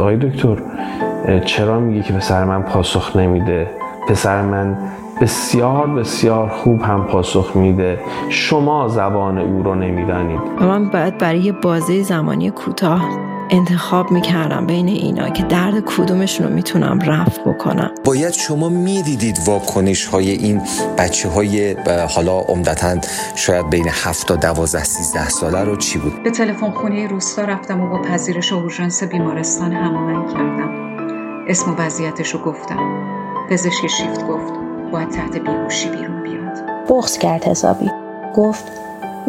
آقای دکتر چرا میگه که پسر من پاسخ نمیده؟ پسر من بسیار بسیار خوب هم پاسخ میده. شما زبان او رو نمی‌دانید. من باید برای بازه زمانی کوتاه انتخاب می‌کردم بین اینا که درد کدومشون رو می‌تونم رفت بکنم. باید شما می‌دیدید واکنش های این بچه های حالا عمدتا شاید بین 7 تا 12 13 ساله رو چی بود؟ به تلفن خونه روستا رفتم و با پذیرش اورژانس بیمارستان هماهنگ کردم. اسم و وضعیتش رو گفتم. پزشک شیفت گفت باید تحت بیهوشی بیرون بیاد. بغض کرد حسابی. گفت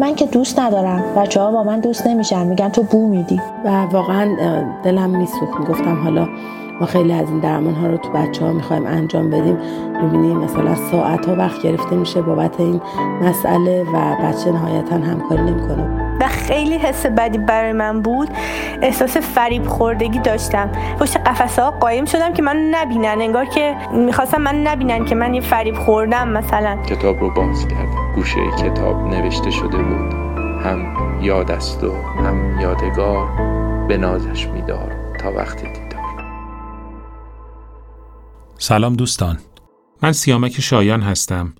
من که دوست ندارم. بچه ها با من دوست نمیشن. میگن تو بو میدی. و واقعا دلم میسوخت. می‌گفتم حالا ما خیلی از این درمان ها رو تو بچه ها می‌خوایم انجام بدیم. می‌بینیم مثلا ساعت ها وقت گرفته میشه بابت این مسئله و بچه نهایتا همکاری نمی‌کنه. و خیلی حس بدی برای من بود. احساس فریب خوردگی داشتم. پشت قفسه ها قایم شدم که من نبینن. انگار که می‌خواستم من نبینن که من یه فریب خوردم مثلا. کتاب رو باز کردم. گوشه کتاب نوشته شده بود. هم یاد است و هم یادگار به نازش میدار تا وقتی دیدار. سلام دوستان. من سیامک شایان هستم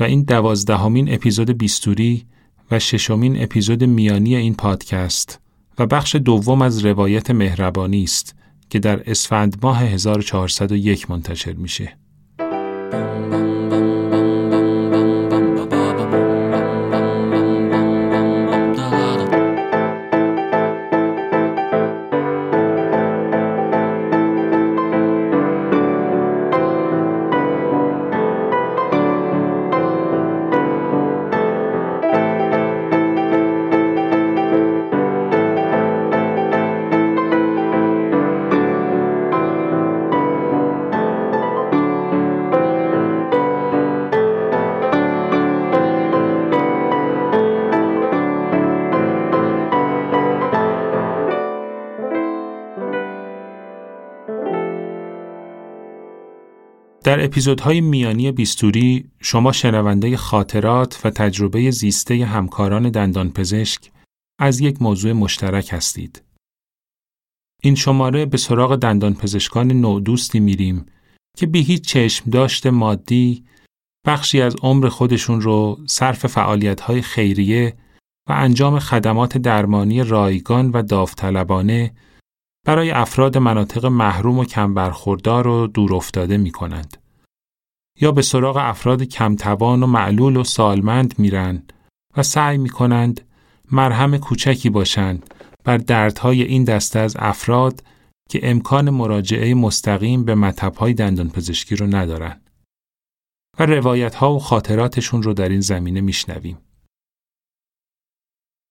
و این دوازدهمین اپیزود بیستوری و ششمین اپیزود میانی این پادکست و بخش دوم از روایت مهربانی است که در اسفند ماه 1401 منتشر میشه. در اپیزودهای میانی بیستوری شما شنونده خاطرات و تجربه زیسته همکاران دندانپزشک از یک موضوع مشترک هستید. این شماره به سراغ دندانپزشکان نودوستی میریم که بی هیچ چشم داشت مادی بخشی از عمر خودشون رو صرف فعالیت‌های خیریه و انجام خدمات درمانی رایگان و داوطلبانه برای افراد مناطق محروم و کم برخوردار و دور افتاده می کنند. یا به سراغ افراد کمتوان و معلول و سالمند میرن و سعی می کنند مرهم کوچکی باشند بر دردهای این دسته از افراد که امکان مراجعه مستقیم به مطبهای دندان پزشکی رو ندارن و روایت و خاطراتشون رو در این زمینه میشنویم.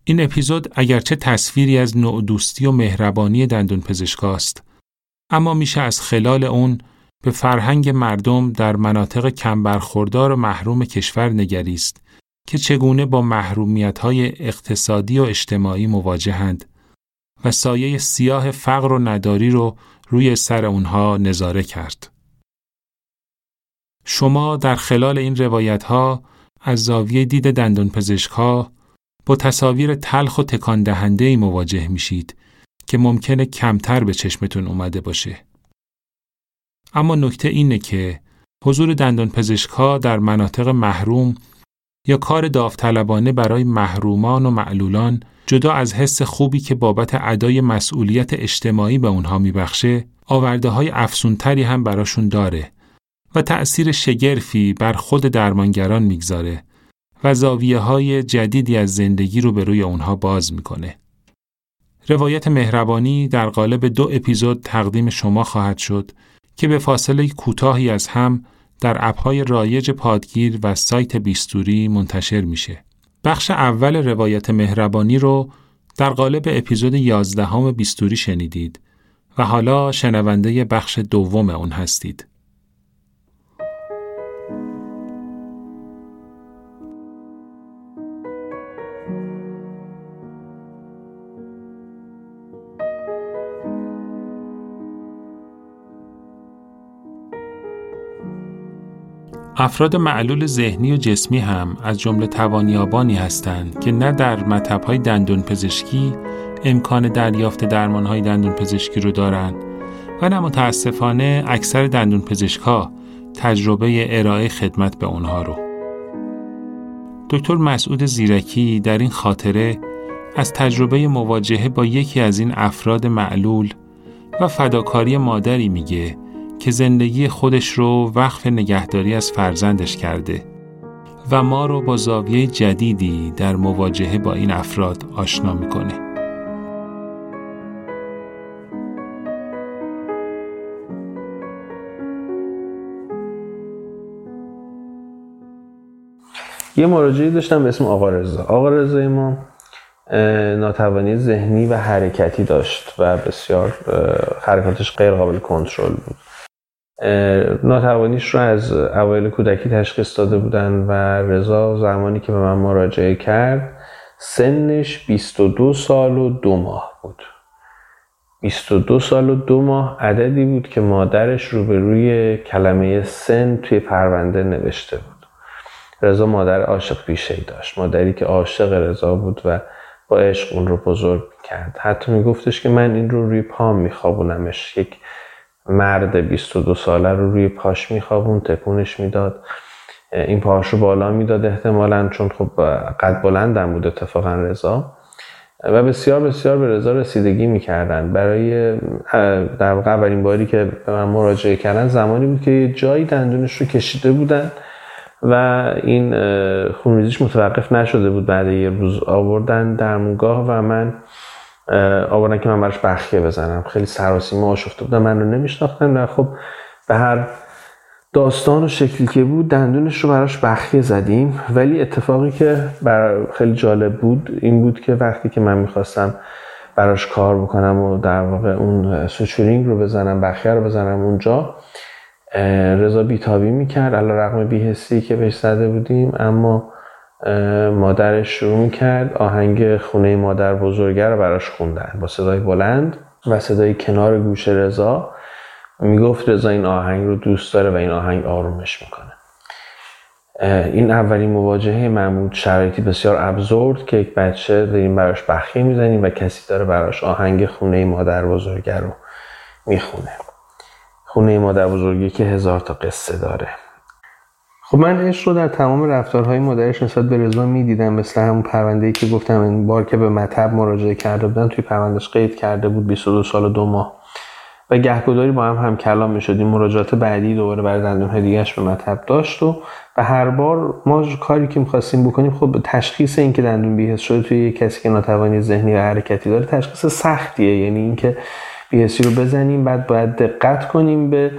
این اپیزود اگرچه تصویری از نوع دوستی و مهربانی دندون پزشکاست اما میشه از خلال اون به فرهنگ مردم در مناطق کمبرخوردار و محروم کشور نگریست که چگونه با محرومیت های اقتصادی و اجتماعی مواجهند و سایه سیاه فقر و نداری رو روی سر اونها نظاره کرد. شما در خلال این روایت ها از زاویه دید دندان پزشک ها با تصاویر تلخ و تکان دهنده مواجه میشید که ممکنه کمتر به چشمتون اومده باشه. اما نکته اینه که حضور دندان پزشک در مناطق محروم یا کار داوطلبانه برای محرومان و معلولان جدا از حس خوبی که بابت ادای مسئولیت اجتماعی به اونها میبخشه آورده های افسونتری هم براشون داره و تأثیر شگرفی بر خود درمانگران می‌گذاره و زاویه های جدیدی از زندگی رو به روی اونها باز می‌کنه. روایت مهربانی در قالب دو اپیزود تقدیم شما خواهد شد که به فاصله کوتاهی از هم در اپهای رایج پادگیر و سایت بیستوری منتشر میشه. بخش اول روایت مهربانی رو در قالب اپیزود 11 بیستوری شنیدید و حالا شنونده بخش دوم اون هستید. افراد معلول ذهنی و جسمی هم از جمله توانیابانی هستند که نه در مطبهای دندون پزشکی امکان دریافت درمانهای دندون پزشکی رو دارند و نه متاسفانه اکثر دندون پزشکا تجربه ارائه خدمت به اونها رو. دکتر مسعود زیرکی در این خاطره از تجربه مواجهه با یکی از این افراد معلول و فداکاری مادری میگه که زندگی خودش رو وقف نگهداری از فرزندش کرده و ما رو با زاویه جدیدی در مواجهه با این افراد آشنا می‌کنه. یه مراجعی داشتم به اسم آقا رضا آقا رضا ما ناتوانی ذهنی و حرکتی داشت و بسیار حرکاتش غیر قابل کنترل بود ناتوانیش رو از اوایل کودکی تشخیص داده بودن و رضا زمانی که به من مراجعه کرد سنش 22 سال و دو ماه بود. 22 سال و دو ماه عددی بود که مادرش روبروی کلمه سن توی پرونده نوشته بود. رضا مادر عاشق بیشه داشت. مادری که عاشق رضا بود و با عشق اون رو بزرگ کرد. حتی میگفتش که من این رو روی پام میخوابونمش. یک مرد 22 ساله رو روی پاش میخوابون تکونش می‌داد. این پاش رو بالا می‌داد احتمالا چون خب قد بلندم بود اتفاقا رضا. و بسیار بسیار به رضا رسیدگی می‌کردن. برای در واقع اولین باری که به من مراجعه کردن زمانی بود که یه جایی دندونش رو کشیده بودن و این خونریزیش متوقف نشده بود. بعد یه روز آوردن درمونگاه و من آوردن که من براش بخیه بزنم. خیلی سراسیمه آشفته بودم. من رو نمیشناختن و خب به هر داستان و شکلی که بود دندونش رو براش بخیه زدیم. ولی اتفاقی که بر خیلی جالب بود این بود که وقتی که من می‌خواستم براش کار بکنم و در واقع اون سوچورینگ رو بزنم بخیه رو بزنم اونجا رضا بیتابی می‌کرد. علا رقم بیهستی که بهش زده بودیم. اما مادرش شروع می‌کرد آهنگ خونه مادر بزرگه رو براش خوندن با صدای بلند و صدای کنار گوش رضا. می‌گفت رضا این آهنگ رو دوست داره و این آهنگ آرومش می‌کنه. این اولین مواجهه من شرایطی بسیار ابزورد که یک بچه داریم براش بخیه می‌زنیم و کسی داره براش آهنگ خونه مادر بزرگه رو می‌خونه. خونه مادر بزرگی که هزار تا قصه داره. خب من عشق رو در تمام رفتارهای مادرش نسبت به رضا می‌دیدم مثل همون پرونده که گفتم این بار که به مطب مراجعه کرده بودن توی پروندهش قید کرده بود 22 سال و دو ماه. و گهگداری با هم هم کلام می‌شدیم. مراجعات بعدی دوباره برای دندون دیگهش به مطب داشت و به هر بار ما کاری که می‌خواستیم بکنیم خب تشخیص این که دندون بیهست شده توی کسی که ناتوانی ذهنی و حرکتی داره تشخیص سختیه. یعنی اینکه بیهستی رو بزنیم بعد باید دقت کنیم به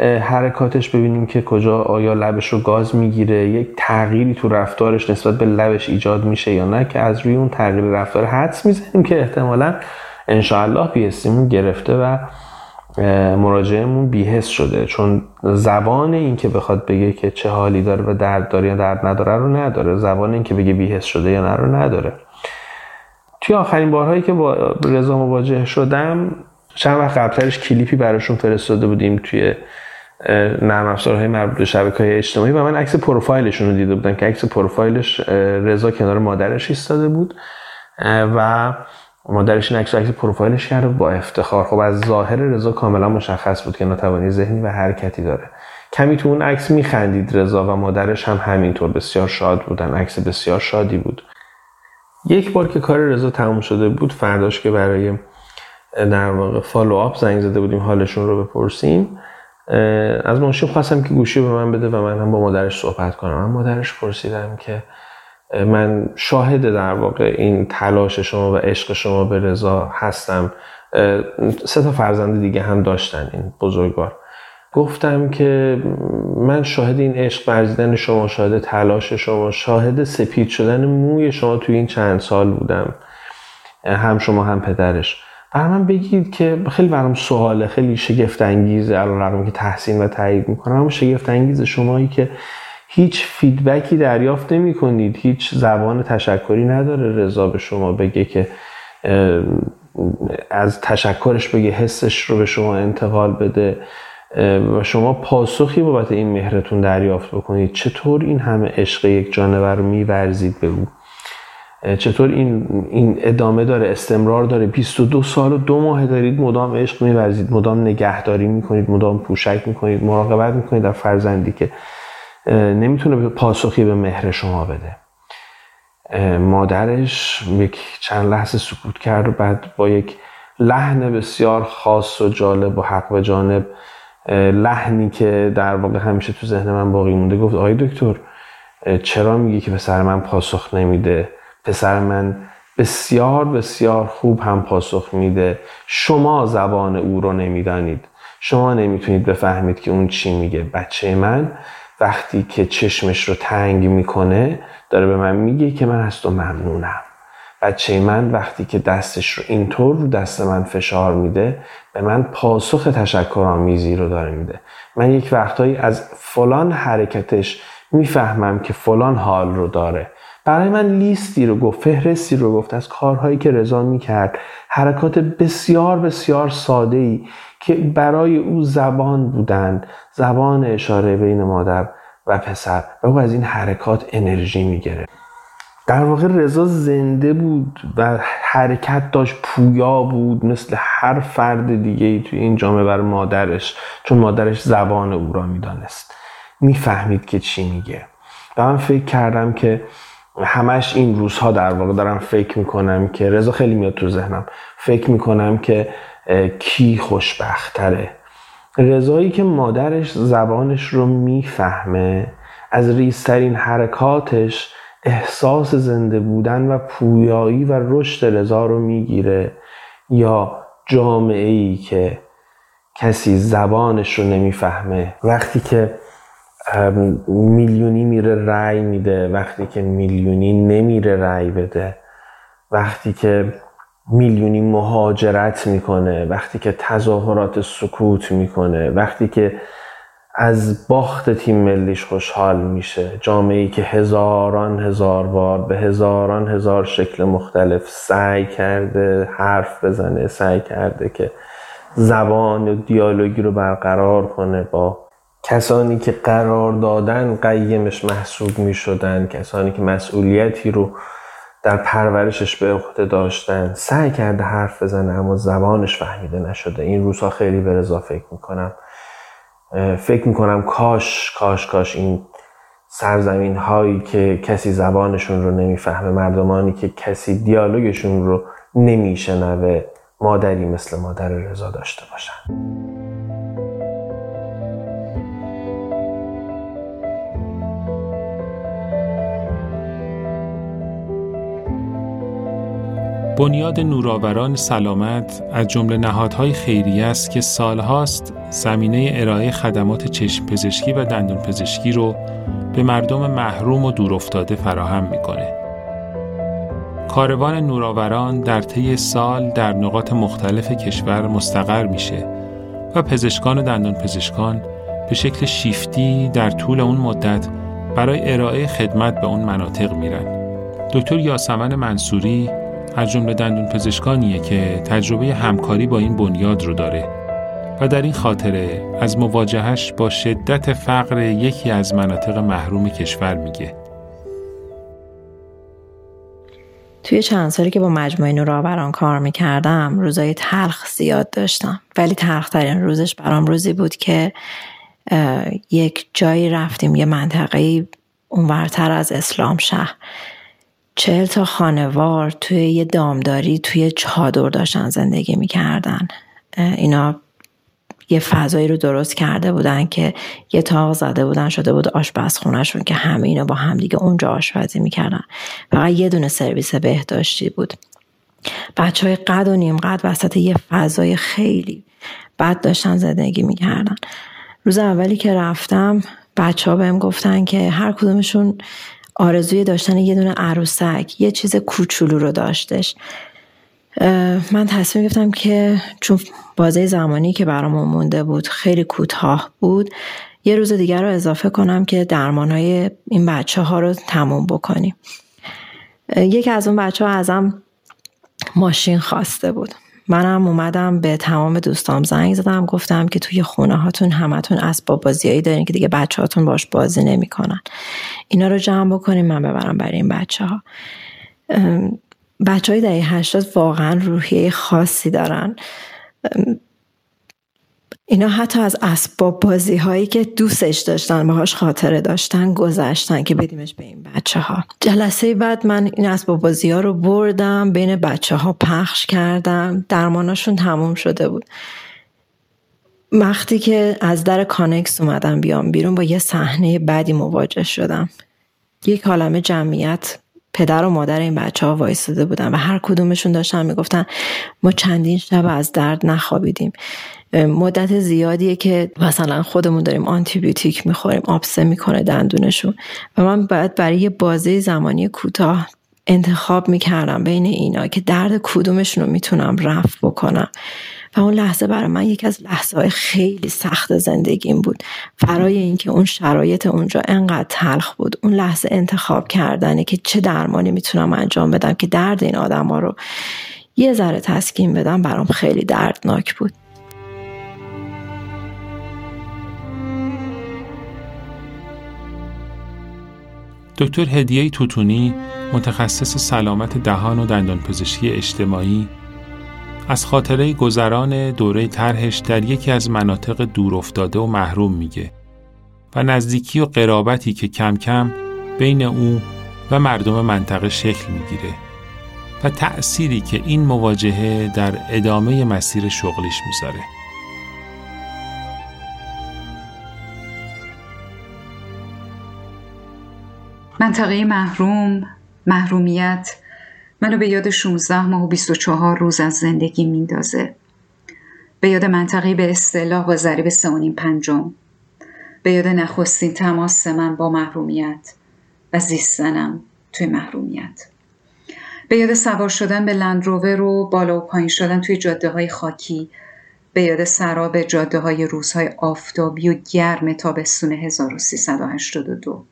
حرکاتش ببینیم که کجا آیا لبش رو گاز می‌گیره یک تغییری تو رفتارش نسبت به لبش ایجاد میشه یا نه که از روی اون تغییر رفتار حدس می‌زنیم که احتمالا انشاءالله بیهستیمون گرفته و مراجعهمون بیهست شده. چون زبان این که بخواد بگه که چه حالی داره و درد داره یا درد نداره رو نداره. زبان این که بگه بیهست شده یا نه رو نداره. توی آخرین بارهایی که با رضا مواجه شدم چند وقت قبلترش کلیپی براشون فرستاده بودیم توی نرم افزارهای مربوط به شبکه های اجتماعی و من عکس پروفایلشون رو دیده بودم که عکس پروفایلش رضا کنار مادرش ایستاده بود. و مادرش این عکس عکس پروفایلش کرده با افتخار خب از ظاهر رضا کاملا مشخص بود که ناتوانی ذهنی و حرکتی داره. کمی تو اون عکس میخندید رضا و مادرش هم همینطور بسیار شاد بودن عکس بسیار شادی بود. یک بار که کار رضا تموم شده بود فرداش که برای در واقع فالو آپ زنگ زده بودیم حالشون رو بپرسیم. از ماشین خواستم که گوشی به من بده و من هم با مادرش صحبت کنم. من مادرش پرسیدم که من شاهد در واقع این تلاش شما و عشق شما به رضا هستم. سه تا فرزند دیگه هم داشتن این بزرگوار. گفتم که من شاهد این عشق ورزیدن شما شاهد تلاش شما شاهد سپید شدن موی شما توی این چند سال بودم. هم شما هم پدرش. من بگید که خیلی برام سواله خیلی شگفت انگیزه الان رقمی که تحسین و تایید می‌کنم. اما شگفت انگیز شمایی که هیچ فیدبکی دریافت نمی کنید هیچ زبان تشکری نداره رضا به شما بگه که از تشکرش بگه حسش رو به شما انتقال بده. و شما پاسخی بابت این مهرتون دریافت بکنید. چطور این همه عشق یک جانور رو میورزید به او؟ چطور این, این ادامه داره استمرار داره. 22 سال و دو ماه دارید مدام عشق میورزید مدام نگهداری می‌کنید مدام پوشک می‌کنید مراقبت می‌کنید در فرزندی که نمی‌تونه پاسخی به مهر شما بده. مادرش یک چند لحظه سکوت کرد و بعد با یک لحن بسیار خاص و جالب و حق به جانب لحنی که در واقع همیشه تو ذهن من باقی مونده گفت آقای دکتر چرا میگی که پسر من پاسخ نمیده؟ پسر من بسیار بسیار خوب هم پاسخ میده. شما زبان او رو نمی‌دانید. شما نمی‌تونید بفهمید که اون چی میگه. بچه من وقتی که چشمش رو تنگ می‌کنه داره به من میگه که من از تو ممنونم. بچه من وقتی که دستش رو اینطور رو دست من فشار میده به من پاسخ تشکرآمیزی رو داره میده. من یک وقتایی از فلان حرکتش می‌فهمم که فلان حال رو داره. برای من لیستی رو گفت فهرستی رو گفت از کارهایی که رضا می‌کرد. حرکات بسیار بسیار ساده ای که برای او زبان بودند. زبان اشاره بین مادر و پسر. و او از این حرکات انرژی می‌گرفت. در واقع رضا زنده بود و حرکت داشت پویا بود مثل هر فرد دیگه ای توی این جامعه بر مادرش چون مادرش زبان او را می‌دانست. می‌فهمید که چی میگه. و من فکر کردم که همش این روزها در واقع دارم فکر می‌کنم که رضا خیلی میاد تو ذهنم. فکر می‌کنم که کی خوشبختره. رضایی که مادرش زبانش رو می‌فهمه از ریزترین حرکاتش احساس زنده بودن و پویایی و رشد رضا رو می‌گیره. یا جامعه ای که کسی زبانش رو نمی‌فهمه. وقتی که میلیونی میره رأی میده. وقتی که میلیونی نمیره رأی بده. وقتی که میلیونی مهاجرت می‌کنه. وقتی که تظاهرات سکوت می‌کنه. وقتی که از باخت تیم ملیش خوشحال میشه. جامعه ای که هزاران هزار بار به هزاران هزار شکل مختلف سعی کرده حرف بزنه سعی کرده که زبان و دیالوگی رو برقرار کنه با کسانی که قرار دادن قیمش محسوب می شدن کسانی که مسئولیتی رو در پرورشش به عهده داشتن. سعی کرده حرف بزنه اما زبانش فهمیده نشده. این روزها خیلی به رضا فکر می‌کنم. فکر می‌کنم کاش کاش کاش این سرزمین هایی که کسی زبانشون رو نمی‌فهمه مردمانی که کسی دیالوگشون رو نمیشنوه مادری مثل مادر رضا داشته باشن. بنیاد نوراوران سلامت از جمله نهادهای خیریه است که سالهاست زمینه ارائه خدمات چشم پزشکی و دندون پزشکی رو به مردم محروم و دورافتاده فراهم می‌کنه. کاروان نوراوران در طی سال در نقاط مختلف کشور مستقر میشه و پزشکان و دندان پزشکان به شکل شیفتی در طول اون مدت برای ارائه خدمت به اون مناطق میرن. دکتر یاسمن منصوری از جمله دندون پزشکانیه که تجربه همکاری با این بنیاد رو داره. و در این خاطره از مواجهش با شدت فقر یکی از مناطق محروم کشور میگه. توی چند سالی که با مجموعه نوراوران کار می‌کردم روزای تلخ زیاد داشتم. ولی تلخترین روزش برام روزی بود که یک جایی رفتیم یه منطقه اونورتر از اسلام شهر. چهل تا خانوار توی یه دامداری توی چادر داشتن زندگی می‌کردن. اینا یه فضایی رو درست کرده بودن که یه تاق زده بودن شده بود آشپزخونهشون که همه اینا با همدیگه اونجا آشپزی می‌کردن. فقط یه دونه سرویس بهداشتی بود. بچه های قد و نیم قد وسط یه فضای خیلی بد داشتن زندگی می‌کردن. روز اولی که رفتم بچه ها بهم گفتن که هر کدومشون آرزوی داشتن یه دونه عروسک یه چیز کوچولو رو داشتش. من تصمیم گرفتم که چون بازه زمانی که برامون مونده بود خیلی کوتاه بود یه روز دیگر رو اضافه کنم که درمان های این بچه ها رو تموم بکنیم. یکی از اون بچه ها ازم ماشین خواسته بود. منم اومدم به تمام دوستام زنگ زدم گفتم که توی خونه هاتون همتون اسباب بازیایی دارین که دیگه بچه هاتون باش بازی نمی‌کنن. اینا رو جمع بکنیم من ببرم برای این بچه ها بچه های دهه هشتاد واقعا روحیه خاصی دارن. اینا حتی از اسباب بازی هایی که دوستش داشتن باهاش خاطره داشتن گذشتن که بدیمش به این بچه ها جلسه بعد من این اسباب بازی ها رو بردم بین بچه ها پخش کردم درماناشون تموم شده بود. وقتی که از در کانکس اومدم بیام بیرون با یه صحنه بعدی مواجه شدم. یک حالمه جمعیت پدر و مادر این بچه ها وایستاده بودن و هر کدومشون داشتن می‌گفتن ما چندین شب از درد نخوابیدیم. مدت زیادیه که مثلا خودمون داریم آنتیبیوتیک می‌خوریم آبسه می‌کنه دندونشون. و من باید برای یه بازه زمانی کوتاه انتخاب می‌کردم بین اینا که درد کدومشون رو می‌تونم رفت بکنم. و اون لحظه برای من یکی از لحظه های خیلی سخت زندگیم بود. برای اینکه اون شرایط اونجا انقدر تلخ بود. اون لحظه انتخاب کردنه که چه درمانی می‌تونم انجام بدم که درد این آدم ها رو یه ذره تسکین بدم برام خیلی دردناک بود. دکتر هدیه توتونی متخصص سلامت دهان و دندانپزشکی اجتماعی از خاطره گذران دوره طرحش در یکی از مناطق دور افتاده و محروم میگه و نزدیکی و قرابتی که کم کم بین او و مردم منطقه شکل می‌گیره و تأثیری که این مواجهه در ادامه مسیر شغلیش می‌ذاره. منطقه محروم، محرومیت منو به یاد 16 ماه و 24 روز از زندگی میندازه. به یاد منطقه به اصطلاح با ضریب سه پنجم. به یاد نخستین تماس من با محرومیت و زیستنم توی محرومیت. به یاد سوار شدن به لندروور و بالا و پایین شدن توی جاده های خاکی به یاد سراب جاده های روزهای آفتابی و گرم تابستون 1382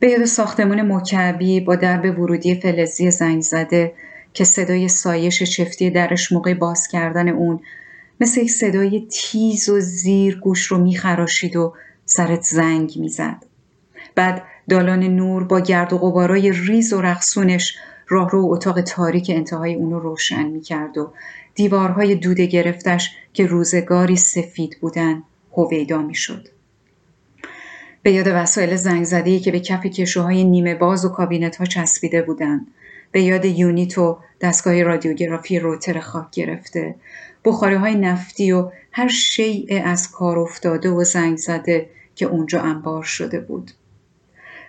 به یاد ساختمون مکعبی با درب ورودی فلزی زنگ زده که صدای سایش چفتی درش موقع باز کردن اون مثل یک صدای تیز و زیر گوش رو میخراشید و سرت زنگ می‌زد. بعد دالان نور با گرد و غبارای ریز و رقصونش راه رو اتاق تاریک انتهای اونو روشن می‌کرد و دیوارهای دوده گرفتش که روزگاری سفید بودن هویدا می‌شد. به یاد وسایل زنگ زده که به کف کشوهای نیمه باز و کابینت ها چسبیده بودند. به یاد یونیت و دستگاه رادیوگرافی روتر خاک گرفته. بخاری های نفتی و هر شیء از کار افتاده و زنگ زده که اونجا انبار شده بود.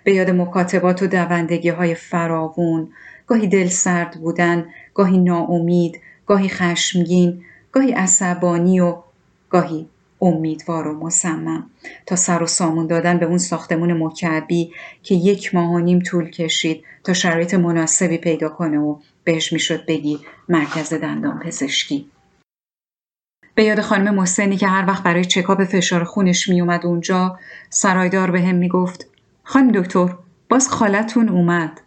به یاد مکاتبات و دوندگی های فراوون، گاهی دل سرد بودن، گاهی ناامید، گاهی خشمگین، گاهی عصبانی و گاهی امیدوار و مصمم تا سر و سامون دادن به اون ساختمون مکعبی که یک ماه و نیم طول کشید تا شرایط مناسبی پیدا کنه و بهش می‌شد بگی مرکز دندان پزشکی. به یاد خانم محسنی که هر وقت برای چکاپ فشار خونش میومد اونجا سرایدار به هم می‌گفت خانم دکتر باز خالتون اومد.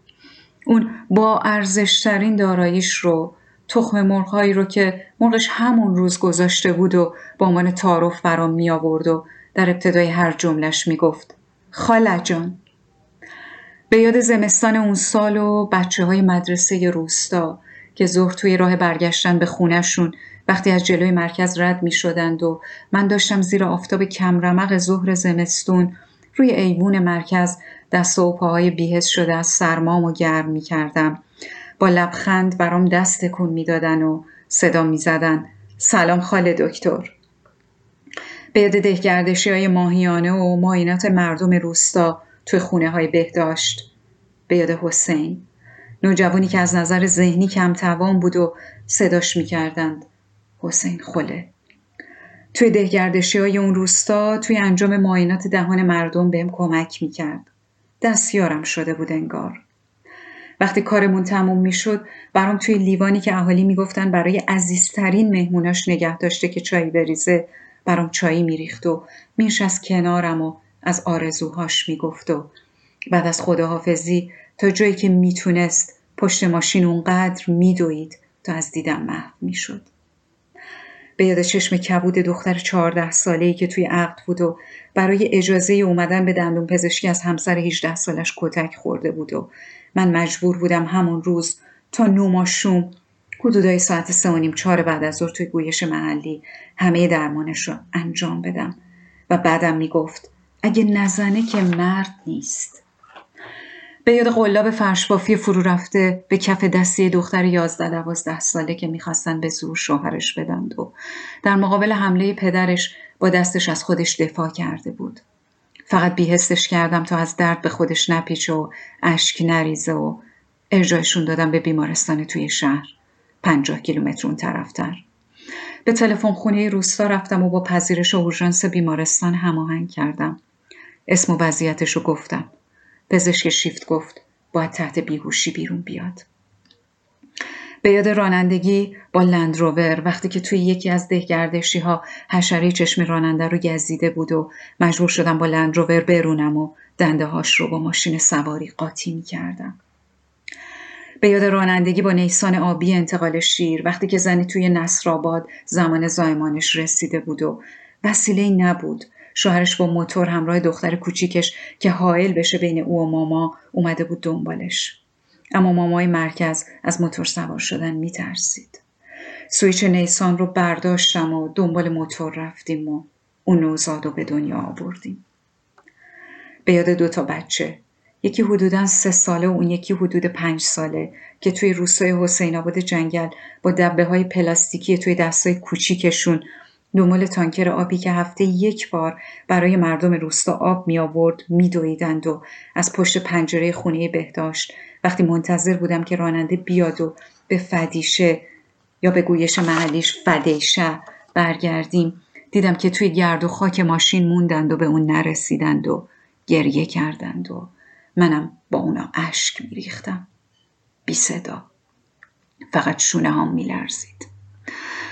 اون با ارزشترین داراییش رو تخم مرغهایی رو که مرغش همون روز گذاشته بود و با عنوان تعارف برام می آورد و در ابتدای هر جملش می گفت خاله جان به یاد زمستان اون سال و بچه های مدرسه روستا که ظهر توی راه برگشتن به خونشون وقتی از جلوی مرکز رد می شدند و من داشتم زیر آفتاب کمرمق ظهر زمستون روی ایوون مرکز دست و پاهای بیهست شده از سرمام و گرم می کردم با لبخند برام دست تکون می‌دادن و صدا می‌زدن. سلام خاله دکتر. به دهگردشی های ماهیانه و معاینات مردم روستا توی خونه های بهداشت. به یاد حسین. نوجوانی که از نظر ذهنی کم توان بود و صداش می‌کردند. حسین خله توی دهگردشی های اون روستا توی انجام معاینات دهان مردم بهم کمک می‌کرد. دستیارم شده بود انگار. وقتی کارمون تموم می‌شد برام توی لیوانی که اهالی می‌گفتن برای عزیزترین مهموناش نگه داشته که چایی بریزه برام چایی میریخت و از کنارم و از آرزوهاش می‌گفت و بعد از خداحافظی تا جایی که می‌تونست پشت ماشین اونقدر میدوید تا از دیدم محو می‌شد. به یاد چشم کبود دختر چهارده ساله‌ای که توی عقد بود و برای اجازه اومدن به دندون پزشکی از همسر 18 سالش کتک خورده بود و من مجبور بودم همون روز تا نوماشوم حدودای ساعت سه و نیم چهار بعد از ظهر توی گویش محلی همه درمانش رو انجام بدم. و بعدم می‌گفت اگه نزنه که مرد نیست. به یاد قلاب فرشبافی فرو رفته به کف دستی دختر یازده دوازده ساله که می‌خواستن به زور شوهرش بدند و در مقابل حمله پدرش با دستش از خودش دفاع کرده بود. فقط بیهستش کردم تا از درد به خودش نپیچه و اشک نریزه و ارجایشون دادم به بیمارستان توی شهر پنجاه کیلومتر اون طرفتر. به تلفن خونه روستا رفتم و با پذیرش اورژانس بیمارستان هماهنگ کردم. اسم و وضعیتش رو گفتم. پزشک شیفت گفت باید تحت بیهوشی بیرون بیاد. به یاد رانندگی با لندروور وقتی که توی یکی از دهگردشی ها حشره چشم راننده رو گزیده بود و مجبور شدم با لندروور برونم و دنده هاش رو با ماشین سواری قاطی می کردم. به یاد رانندگی با نیسان آبی انتقال شیر وقتی که زنی توی نصرآباد زمان زایمانش رسیده بود و وسیله نبود شوهرش با موتور همراه دختر کوچیکش که حائل بشه بین او و ماما اومده بود دنبالش اما مامای مرکز از موتور سوار شدن میترسید. سویچ نیسان رو برداشتم و دنبال موتور رفتیم و اون نوزاد رو به دنیا آوردیم. به یاد دوتا بچه. یکی حدودا سه ساله و اون یکی حدود پنج ساله که توی روستای حسین آباد جنگل با دبه های پلاستیکی توی دستای کوچیکشون دنبال تانکر آبی که هفته یک بار برای مردم روستا آب می آورد می دویدند و از پشت پنجره خونه بهداشت وقتی منتظر بودم که راننده بیاد و به فدیشه یا به گویش محلیش فدیشه برگردیم دیدم که توی گرد و خاک ماشین موندند و به اون نرسیدند و گریه کردند و منم با اونا اشک میریختم. بی صدا. فقط شونه هم میلرزید.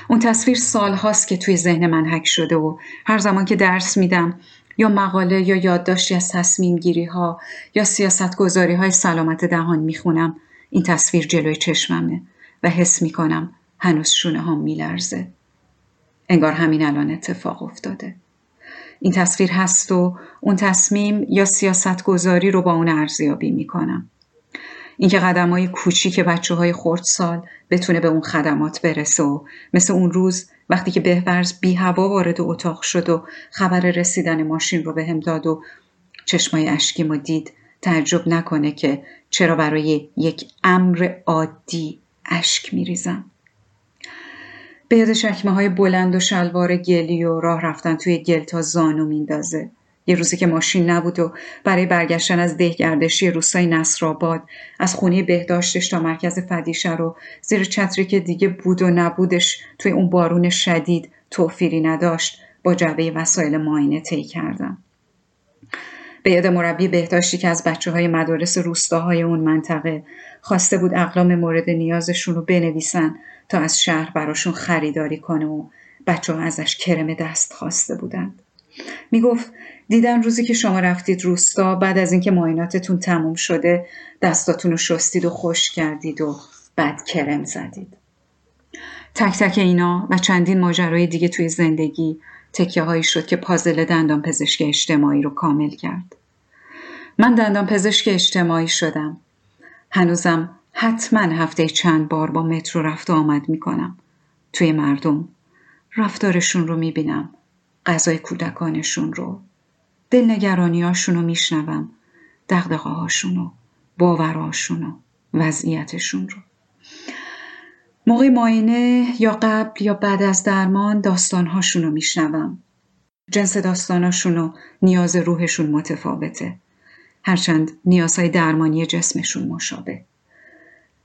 اون تصویر سال هاست که توی ذهن من حک شده و هر زمان که درس میدم یا مقاله یا یادداشتی از تصمیم گیری ها یا سیاست گذاری های سلامت دهان می‌خونم این تصویر جلوی چشممه و حس می‌کنم هنوز شونه هم میلرزه. انگار همین الان اتفاق افتاده. این تصویر هست و اون تصمیم یا سیاست گذاری رو با اون ارزیابی می‌کنم. اینکه قدم های کوچیک بچه های سال بتونه به اون خدمات برسه و مثل اون روز وقتی که بهورز بی هوا وارد اتاق شد و خبر رسیدن ماشین رو به هم داد و چشمای اشکیم و دید تعجب نکنه که چرا برای یک امر عادی اشک میریزم. به یاد شکمه های بلند و شلوار گلی و راه رفتن توی گل تا زانو میندازه. یه روزی که ماشین نبود و برای برگشتن از دهگردشی روستای نصرآباد از خونه بهداشتش تا مرکز فدیشه رو زیر چتری که دیگه بود و نبودش توی اون بارون شدید توفیری نداشت با جعبه وسایل ماینه طی کردم به یاد مربی بهداشتی که از بچه های مدارس روستاهای اون منطقه خواسته بود اقلام مورد نیازشون رو بنویسن تا از شهر براشون خریداری کنه و بچه ها ازش کرم دست خواسته بودند. می‌گفت دیدن روزی که شما رفتید روستا بعد از اینکه معایناتتون تموم شده دستاتون رو شستید و خوش کردید و بعد کرم زدید. تک تک اینا و چندین ماجرای دیگه توی زندگی تکیه هایی شد که پازل دندان پزشک اجتماعی رو کامل کرد. من دندان پزشک اجتماعی شدم. هنوزم حتما هفته چند بار با مترو رفت و آمد می‌کنم. توی مردم رفتارشون رو می‌بینم. غذای کودکانشون رو. دلنگرانیاشون رو میشنوم. دقدقه هاشون و باوراشون و وضعیتشون رو موقع ماینه یا قبل یا بعد از درمان داستانهاشون رو میشنوم. جنس داستاناشون و نیاز روحشون متفاوته. هرچند نیازهای درمانی جسمشون مشابه.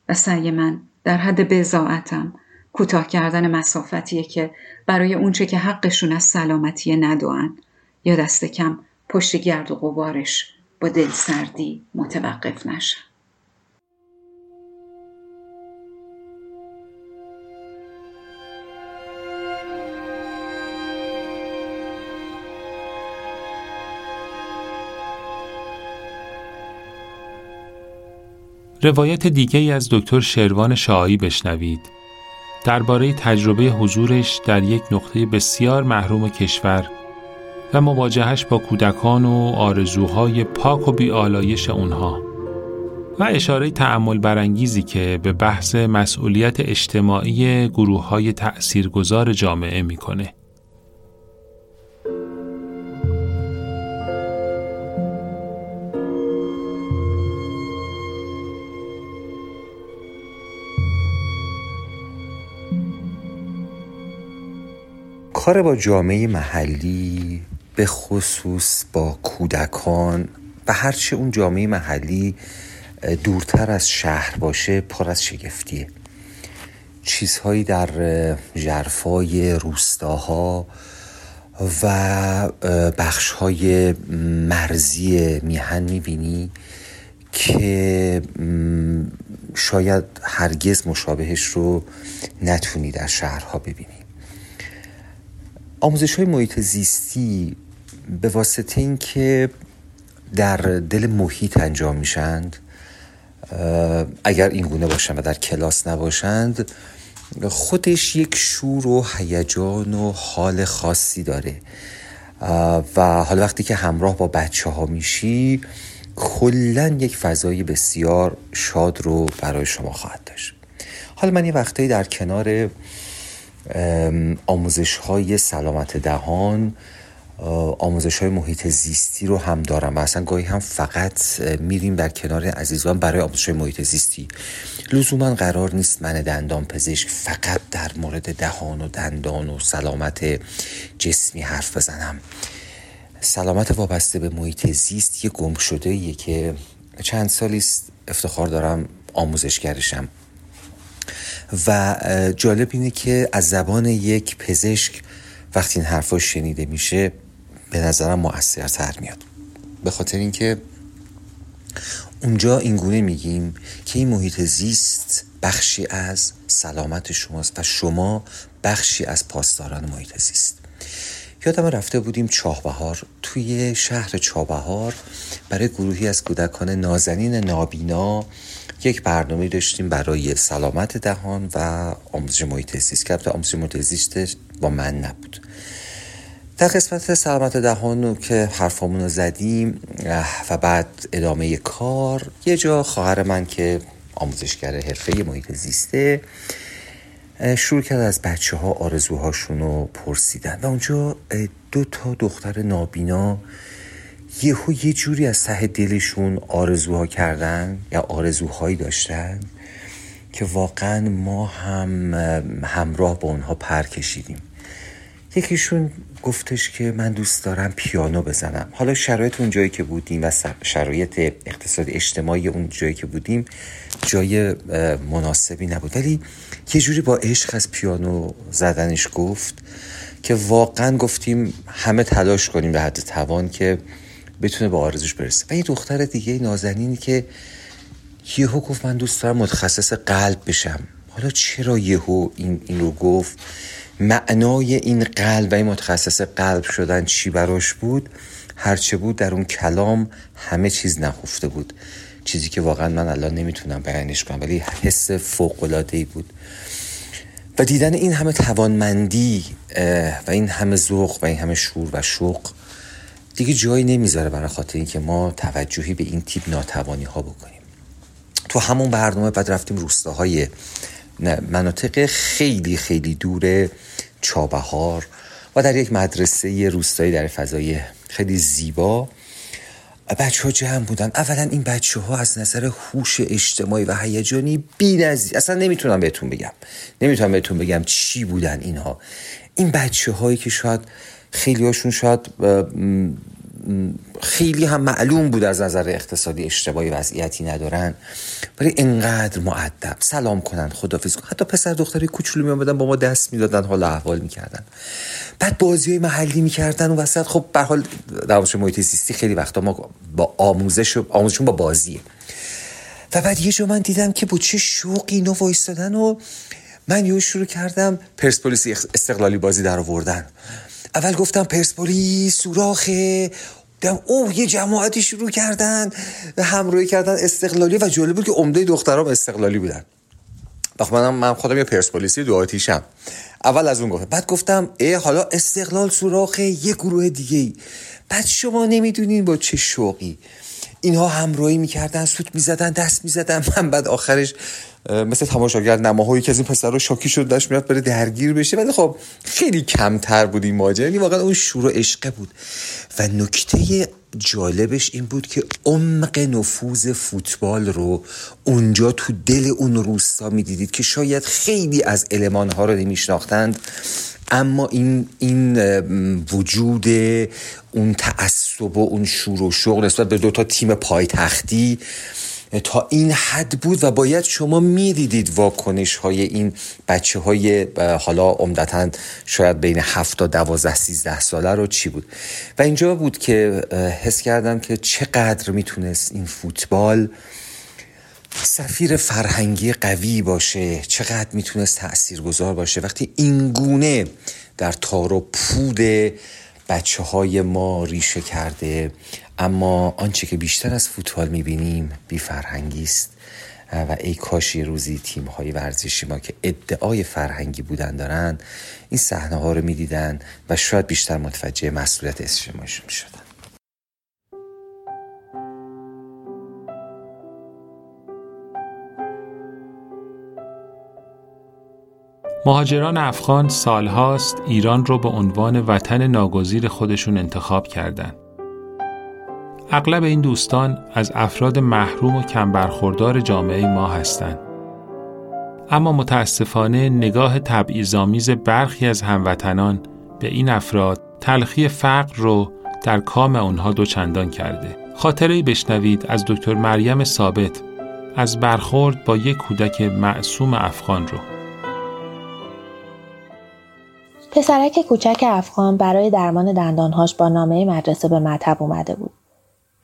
و سعی من در حد بزاعتم کوتاه کردن مسافتیه که برای اونچه که حقشون از سلامتی ندوان یا دست کم پشت گرد و غبارش با دل سردی متوقف نشن روایت دیگه ای از دکتر شروان شاهی بشنوید. درباره تجربه حضورش در یک نقطه بسیار محروم کشور و مواجهش با کودکان و آرزوهای پاک و بیالایش اونها و اشاره تعمل برانگیزی که به بحث مسئولیت اجتماعی گروه های تأثیرگذار جامعه می‌کنه. کار با جامعه محلی به خصوص با کودکان و هرچه اون جامعه محلی دورتر از شهر باشه پر از شگفتیه. چیزهایی در جرفای روستاها و بخشهای مرزی میهن می‌بینی که شاید هرگز مشابهش رو نتونی در شهرها ببینی. آموزش های محیط زیستی به واسطه اینکه در دل محیط انجام میشند اگر این گونه باشند و در کلاس نباشند خودش یک شور و هیجان و حال خاصی داره. و حالا وقتی که همراه با بچه ها میشی کلا یک فضای بسیار شاد رو برای شما خواهد داشت. حالا من یه وقتایی در کنار آموزش های سلامت دهان آموزش های محیط زیستی رو هم دارم و اصلا گاهی هم فقط میریم در کنار عزیزان برای آموزش های محیط زیستی. لزوما قرار نیست من دندان پزشک فقط در مورد دهان و دندان و سلامت جسمی حرف بزنم. سلامت وابسته به محیط زیست یه گم شده یه که چند سالی افتخار دارم آموزشگرشم. و جالب اینه که از زبان یک پزشک وقتی این حرفا شنیده میشه به نظرم مؤثرتر میاد. به خاطر اینکه اونجا اینگونه میگیم که این محیط زیست بخشی از سلامت شماست و شما بخشی از پاسداران محیط زیست. یادم رفته بودیم چاهبهار توی شهر چاهبهار برای گروهی از کودکان نازنین نابینا یک برنامه داشتیم برای سلامت دهان و آموزش محیط زیست. که آموزش محیط زیست با من نبود. در قسمت سلامت دهان که حرفامون رو زدیم و بعد ادامه کار یه جا خواهر من که آموزشگر حرفه محیط زیسته شروع کرد از بچه ها آرزوهاشون رو پرسیدن. و اونجا دو تا دختر نابینا یهو یه جوری از ته دلشون آرزوها کردن یا آرزوهایی داشتن که واقعا ما هم همراه با اونها پر کشیدیم. یکیشون گفتش که من دوست دارم پیانو بزنم. حالا شرایط اون جایی که بودیم و شرایط اقتصاد اجتماعی اون جایی که بودیم جای مناسبی نبود. ولی یه جوری با عشق از پیانو زدنش گفت که واقعا گفتیم همه تلاش کنیم به حد توان که بتونه به آرزوش برسه. و یه دختر دیگه نازنینی که یهو گفت من دوست دارم متخصص قلب بشم. حالا چرا یهو این, این رو گفت؟ معنای این قلب و این متخصص قلب شدن چی براش بود؟ هرچه بود در اون کلام همه چیز نخفته بود. چیزی که واقعا من الان نمی‌تونم بیانش کنم ولی حس فوق ای بود. و دیدن این همه توانمندی و این همه ذوق و این همه شور و شوق دیگه جایی نمی‌ذاره برای خاطر اینکه ما توجهی به این تیپ ناتوانی ها بکنیم. تو همون برنامه بعد رفتیم روستاهای مناطق خیلی خیلی دور چابهار و در یک مدرسه روستایی در فضای خیلی زیبا. بچه ها جمع بودن. اولا این بچه ها از نظر هوش اجتماعی و هیجانی بی اصلا نمی‌تونم بهتون بگم. نمی‌تونم بهتون بگم چی بودن اینها. این بچه هایی که شاید خیلی هاشون شاید خیلی هم معلوم بود از نظر اقتصادی اشتباهی وضعیتی ندارن ولی انقدر معدب سلام کنن خدافیز کنن حتی پسر دختری کوچولو می با ما دست می‌دادن حال احوال می‌کردن. بعد بازی های محلی می‌کردن و وسط خب به حال در محیط زیستی خیلی وقتا ما با آموزش آموزشون با بازیه. و بعد یه جا من دیدم که با چه شوقی اینو وایستادن و من یه شروع کردم پرسپولیس استقلالی بازی در آوردن. اول گفتم پرسپولیس سوراخه دم او یه جماعتی شروع کردن و همراهی کردن استقلالی و جالب بود که عمده دخترام استقلالی بودن. خب منم من خودم یه پرسپولیسی دو آتیشم. اول از اون گفتم بعد گفتم ای حالا استقلال سوراخ یه گروه دیگه ای بعد شما نمی‌دونین با چه شوقی. اینها همراهی می‌کردن سوت می‌زدن دست می‌زدن من بعد آخرش مثل تماشاگر نماهایی که از این پسر رو شاکی شد داشت می‌رفت بره درگیر بشه. ولی خب خیلی کمتر بود این ماجرا. یعنی واقعا اون شور و عشقه بود. و نکته جالبش این بود که عمق نفوذ فوتبال رو اونجا تو دل اون روستا می‌دیدید که شاید خیلی از علمان ها رو نمیشناختند. اما این این وجود اون تعصب و اون شور و شوق نسبت به دو تا تیم پایتختی تا این حد بود و باید شما می‌دیدید واکنش های این بچه های حالا عمدتا شاید بین هفت تا دوازده سیزده ساله رو چی بود؟ و اینجا بود که حس کردم که چقدر می‌تونست این فوتبال سفیر فرهنگی قوی باشه چقدر می‌تونست تأثیرگذار باشه. وقتی این گونه در تار و پود بچه های ما ریشه کرده اما آنچه که بیشتر از فوتبال می‌بینیم بی فرهنگی است و ای کاش یه روزی تیم های ورزشی ما که ادعای فرهنگی بودن دارن این صحنه ها رو می‌دیدن و شاید بیشتر متوجه مسئولیت اجتماعیشون می‌شدن مهاجران افغان سالهاست ایران رو به عنوان وطن ناگزیر خودشون انتخاب کردند. اغلب این دوستان از افراد محروم و کم برخوردار جامعه ما هستند. اما متاسفانه نگاه تبعیض‌آمیز برخی از هموطنان به این افراد تلخی فقر رو در کام آنها دوچندان کرده. خاطره بشنوید از دکتر مریم ثابت از برخورد با یک کودک معصوم افغان رو. پسرک کوچک افغان برای درمان دندانهاش با نامه مدرسه به مطب اومده بود.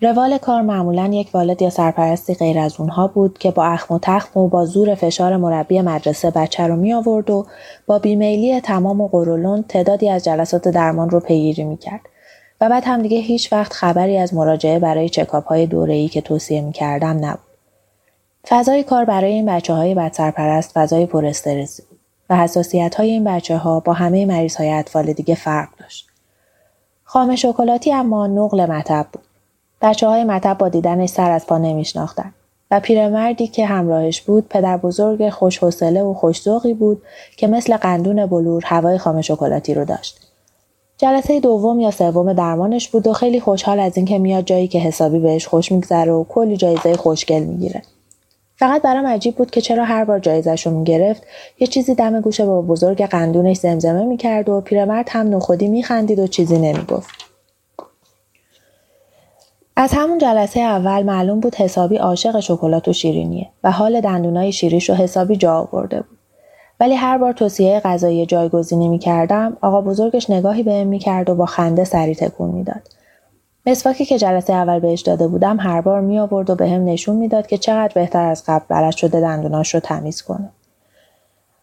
روال کار معمولا یک والد یا سرپرستی غیر از اونها بود که با اخم و تخم و با زور فشار مربی مدرسه بچه رو می آورد و با بیمیلی تمام و قرولون تعدادی از جلسات درمان رو پیگیری می کرد. و بعد هم دیگه هیچ وقت خبری از مراجعه برای چکاپ های دوره‌ای که توصیه می کردم نبود. فضای کار برای این بچه های بدسرپرست فضای پر بود. و حساسیت های این بچه ها با همه مریض های اطفال دیگه فرق داشت. خام شکلاتی اما نقل مطب بود. بچه های مطب با دیدنش سر از پا نمیشناختن و پیرمردی که همراهش بود پدر بزرگ خوش حوصله و خوشذوقی بود که مثل قندون بلور هوای خام شکلاتی رو داشت. جلسه دوم یا سوم درمانش بود و خیلی خوشحال از اینکه میاد جایی که حسابی بهش خوش میگذره و کلی جایزه خوشگل می‌گیره. فقط برام عجیب بود که چرا هر بار جایزش رو می‌گرفت یه چیزی دم گوش با بزرگ قندونش زمزمه می‌کرد و پیرمرد هم نخودی میخندید و چیزی نمی‌گفت از همون جلسه اول معلوم بود حسابی عاشق شکلات و شیرینیه و حال دندونای شیریش رو حسابی جا آورده بود ولی هر بار توصیه غذایی جایگزینی می‌کردم آقا بزرگش نگاهی بهم می‌کرد و با خنده سری تکون می‌داد مسواکی که جلسه اول بهش داده بودم هر بار می آورد و به هم نشون می‌داد که چقدر بهتر از قبل بلد شده دندوناش رو تمیز کنه.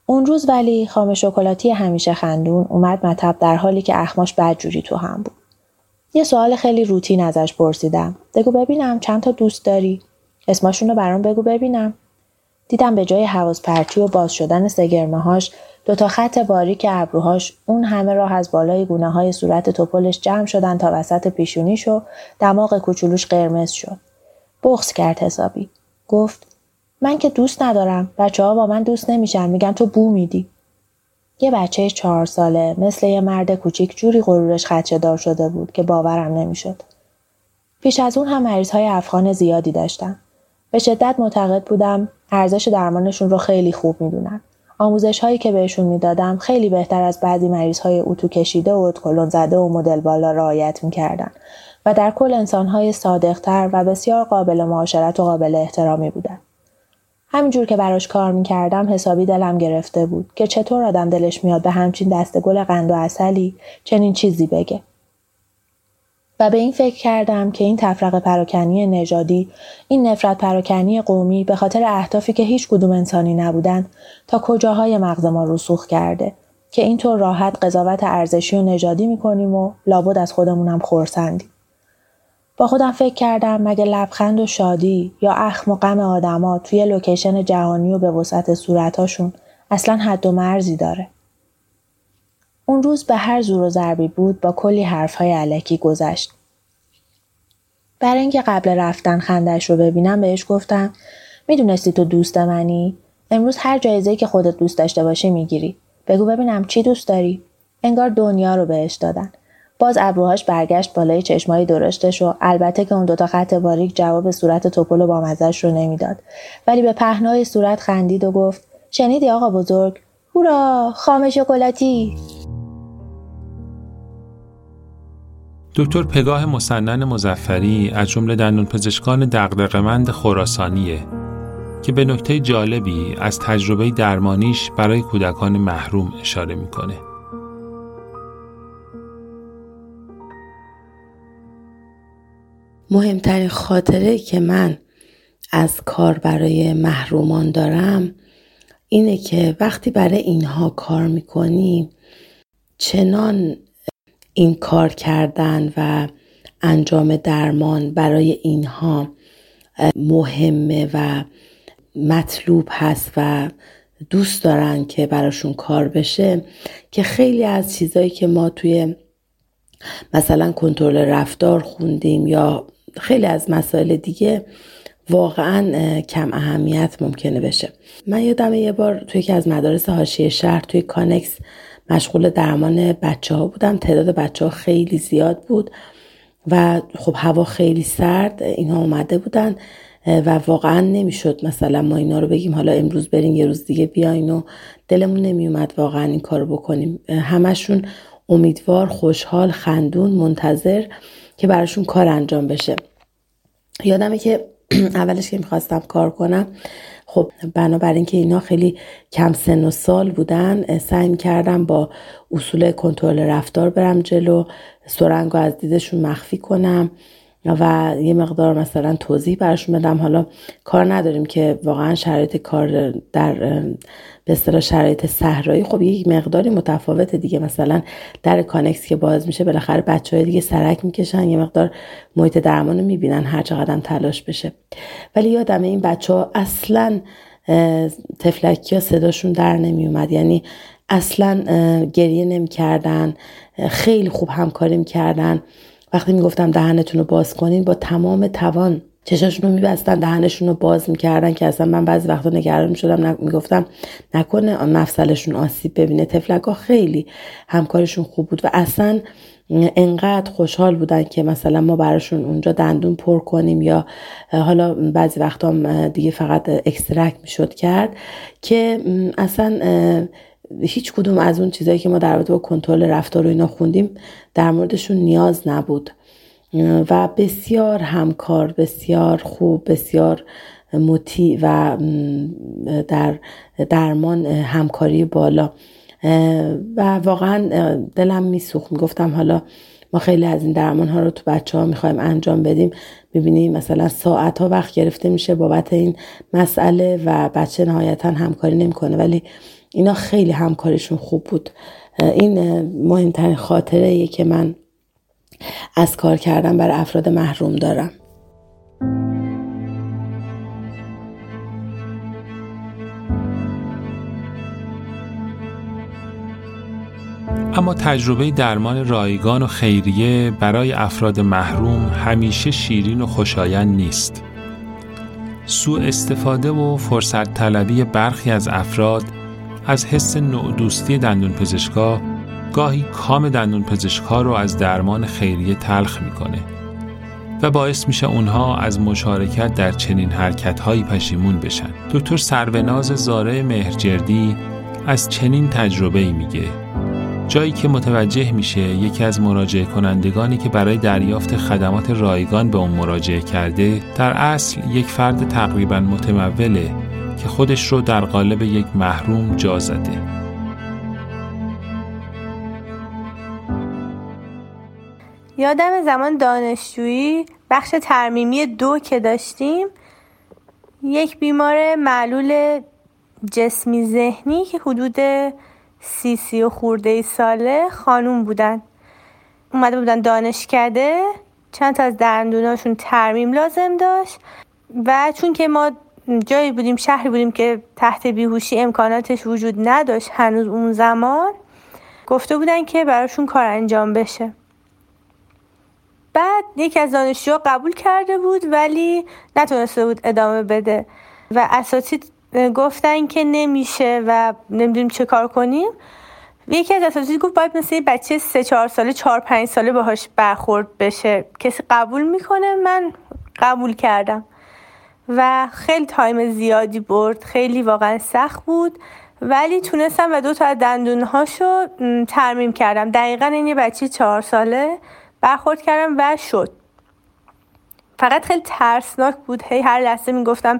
اون روز ولی خام شکلاتی همیشه خندون اومد مطب در حالی که اخماش بدجوری تو هم بود. یه سوال خیلی روتین ازش پرسیدم. بگو ببینم چند تا دوست داری؟ اسمشون رو برام بگو ببینم. دیدم به جای حواظ پرچی و باز شدن سگرمه هاش دو تا خط باریک ابروهاش اون همه راه از بالای گونه های صورت توپلش جمع شدن تا وسط پیشونیش و دماغ کوچولوش قرمز شد. بغز کرد حسابی. گفت من که دوست ندارم. بچه ها با من دوست نمیشن. میگن تو بو میدی. یه بچه چهار ساله مثل یه مرد کوچیک جوری غرورش خدشه دار شده بود که باورم نمی‌شد. پیش از اون هم مریض های افغان زیادی داشتم. به شدت معتقد بودم ارزش درمانشون رو خیلی خوب می‌دونن. آموزش هایی که بهشون می‌دادم خیلی بهتر از بعضی مریض های اتو کشیده و اتکلون زده و مدل بالا رعایت می‌کردن و در کل انسان های صادقتر و بسیار قابل معاشرت و قابل احترامی بودن. همینجور که براش کار می‌کردم حسابی دلم گرفته بود که چطور آدم دلش میاد به همچین دست گل قند و اصلی چنین چیزی بگه. و به این فکر کردم که این تفرق پراکنی نژادی این نفرت پراکنی قومی به خاطر اهدافی که هیچ کدوم انسانی نبودن تا کجاهای مغز ما رسوخ کرده که اینطور راحت قضاوت ارزشی و نژادی می‌کنیم و لابد از خودمونم خورسندیم با خودم فکر کردم مگه لبخند و شادی یا اخم و غم آدما توی لوکیشن جهانی و به وسعت صورتاشون اصلا حد و مرزی داره. اون روز به هر زور و ضربی بود با کلی حرفهای علکی گذشت. برای اینکه قبل رفتن خندش رو ببینم بهش گفتم می‌دونستی تو دوست منی؟ امروز هر جایزه که خودت دوست داشته باشی می‌گیری. بگو ببینم چی دوست داری. انگار دنیا رو بهش دادن. باز ابروهاش برگشت بالای چشمای درشتش و البته که اون دوتا خط باریک جواب صورت توپل و بامزش رو نمی‌داد. ولی به پهنای صورت خندید و گفت شنیدی آقا بزرگ؟ هورا خام شکلاتی. دکتر پگاه مسنن مزفری از جمله دندون پزشکان دغدغه‌مند خراسانیه که به نکته جالبی از تجربه درمانیش برای کودکان محروم اشاره می‌کنه. مهمترین خاطره که من از کار برای محرومان دارم اینه که وقتی برای اینها کار می‌کنیم چنان این کار کردن و انجام درمان برای اینها مهمه و مطلوب هست و دوست دارن که براشون کار بشه که خیلی از چیزایی که ما توی مثلا کنترل رفتار خوندیم یا خیلی از مسائل دیگه واقعا کم اهمیت ممکنه بشه. من یادم یه بار توی یکی از مدارس حاشیه شهر توی کانکس مشغول درمان بچه ها بودم. تعداد بچه ها خیلی زیاد بود و خب هوا خیلی سرد اینها اومده بودن و واقعا نمی‌شد مثلا ما اینا رو بگیم حالا امروز برین یه روز دیگه بیاین و دلمون نمیومد واقعا این کار بکنیم. همشون امیدوار خوشحال خندون منتظر که براشون کار انجام بشه. یادمه که اولش که می‌خواستم کار کنم خب بنابراین اینکه اینا خیلی کم سن و سال بودن سعی کردم با اصول کنترل رفتار برم جلو سرنگ از دیدشون مخفی کنم. و یه مقدار مثلا توضیح براشون بدم. حالا کار نداریم که واقعا شرایط کار در به اصطلاح شرایط صحرایی. خب یک مقداری متفاوته دیگه. مثلا در کانکس که باز میشه بالاخره بچه های دیگه سرک می‌کشن یه مقدار محیط درمان رو می‌بینن هر چقدر تلاش بشه. ولی یادم این بچه ها اصلا تفلکی ها صداشون در نمیومد یعنی اصلا گریه نمی‌کردن خیلی خوب همکاری می‌کردن وقتی می‌گفتم دهنتون رو باز کنین با تمام توان چشاشون رو میبستن دهنشون رو باز می‌کردن که اصلا من بعضی وقتا نگران می‌شدم می‌گفتم نکنه مفصلشون آسیب ببینه. طفلک ها خیلی همکاریشون خوب بود و اصلا انقدر خوشحال بودن که مثلا ما براشون اونجا دندون پر کنیم یا حالا بعضی وقتا دیگه فقط extract می‌شد کرد که اصلا هیچ کدوم از اون چیزایی که ما در رابطه با کنترل رفتار و اینا خوندیم در موردشون نیاز نبود. و بسیار همکار بسیار خوب بسیار مطیع و در درمان همکاری بالا. و واقعا دلم میسوخت. می‌گفتم حالا ما خیلی از این درمان ها رو تو بچه ها می‌خوایم انجام بدیم. می‌بینیم مثلا ساعت ها وقت گرفته میشه بابت این مسئله و بچه نهایتا همکاری نمی‌کنه. ولی اینا خیلی همکاریشون خوب بود این مهمترین خاطره که من از کار کردن برای افراد محروم دارم اما تجربه درمان رایگان و خیریه برای افراد محروم همیشه شیرین و خوشایند نیست. سوء استفاده و فرصت طلبی برخی از افراد از حس نوع دوستی دندون پزشکا گاهی کام دندون پزشکا رو از درمان خیریه تلخ می‌کنه و باعث میشه اونها از مشارکت در چنین حرکتهایی پشیمون بشن. دکتر سروناز زاره مهرجردی از چنین تجربه ای میگه جایی که متوجه میشه یکی از مراجعه کنندگانی که برای دریافت خدمات رایگان به اون مراجعه کرده در اصل یک فرد تقریبا متموله که خودش رو در قالب یک محروم جا زده. یادم زمان دانشجویی بخش ترمیمی دو که داشتیم یک بیمار معلول جسمی ذهنی که حدود سی سی و خورده ساله خانوم بودن. اومده بودن دانشکده چند تا از دندوناشون ترمیم لازم داشت و چون که ما جایی بودیم شهری بودیم که تحت بیهوشی امکاناتش وجود نداشت هنوز اون زمان، گفته بودن که براشون کار انجام بشه. بعد یکی از دانشجوها قبول کرده بود ولی نتونسته بود ادامه بده و اساتید گفتن که نمیشه و نمی‌دونیم چه کار کنیم. یکی از اساتید گفت باید مثل یه بچه سه چهار ساله چهار پنج ساله باهاش برخورد بشه. کسی قبول می‌کنه؟ من قبول کردم. و خیلی تایم زیادی برد. خیلی واقعا سخت بود. ولی تونستم و دو تا از دندونهاشو ترمیم کردم. دقیقا این یه بچه چهار ساله. برخورد کردم و شد. فقط خیلی ترسناک بود. هی هر لحظه می‌گفتم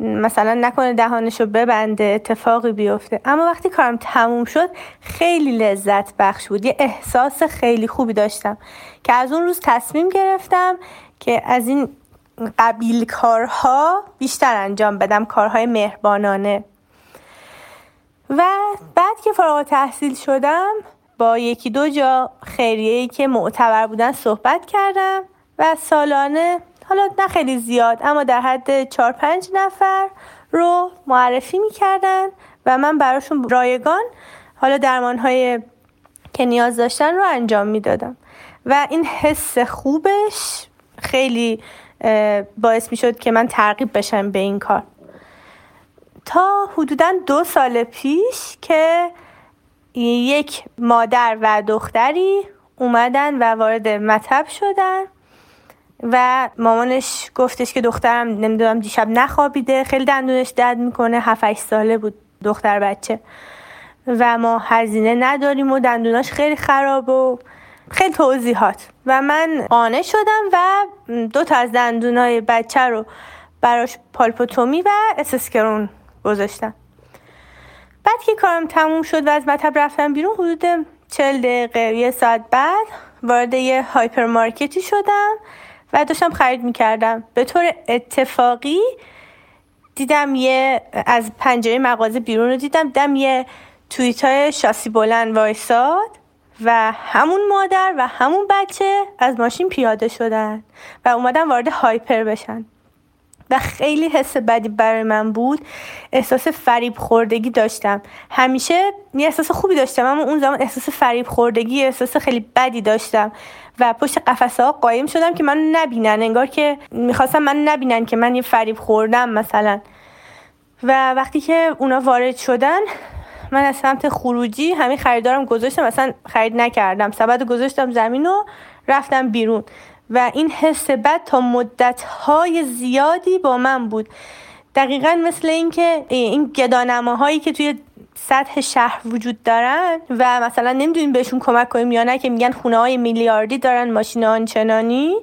مثلا نکنه دهانشو ببنده اتفاقی بیفته. اما وقتی کارم تموم شد خیلی لذت بخش بود. یه احساس خیلی خوبی داشتم که از اون روز تصمیم گرفتم که از این قبیل کارها بیشتر انجام بدم کارهای مهربانانه. و بعد که فارغ تحصیل شدم با یکی دو جا خیریه‌ای که معتبر بودن صحبت کردم و سالانه حالا نه خیلی زیاد اما در حد چهار پنج نفر رو معرفی می‌کردن و من براشون رایگان حالا درمان های که نیاز داشتن رو انجام می‌دادم. و این حس خوبش خیلی باعث می شد که من ترغیب بشم به این کار. تا حدودا دو سال پیش که یک مادر و دختری اومدن و وارد مطب شدن و مامانش گفتش که دخترم نمی‌دونم دیشب نخوابیده خیلی دندونش درد می‌کنه 7 ساله بود دختر بچه و ما هزینه نداریم و دندوناش خیلی خراب و خیلی توضیحات. و من قانع شدم و دو تا از دندونای بچه رو براش پالپوتومی و اسسکرون گذاشتم. بعد که کارم تموم شد و از مطب رفتم بیرون حدود چل دقیقه یه ساعت بعد وارد یه هایپر مارکتی شدم و داشتم خرید می‌کردم. به طور اتفاقی دیدم یه از پنجره مغازه بیرون رو دیدم دیدم یه تویت های شاسی بلند وایساد. و همون مادر و همون بچه از ماشین پیاده شدن و اومدن وارد هایپر بشن. و خیلی حس بدی برای من بود. احساس فریب خوردگی داشتم. همیشه یه احساس خوبی داشتم اما اون زمان احساس فریب خوردگی احساس خیلی بدی داشتم. و پشت قفسه ها قایم شدم که من نبینن انگار که می‌خواستم من نبینن که من یه فریب خوردم مثلا. و وقتی که اونا وارد شدن من از سمت خروجی همین خریدارم گذاشتم مثلا خرید نکردم. سبد گذاشتم زمین و رفتم بیرون. و این حس بد تا مدت های زیادی با من بود. دقیقا مثل اینکه این گدانماهایی که توی سطح شهر وجود دارن و مثلا نمی‌دونیم بهشون کمک کنیم یا نه که میگن خونه های میلیاردی دارن ماشین آنچنانی.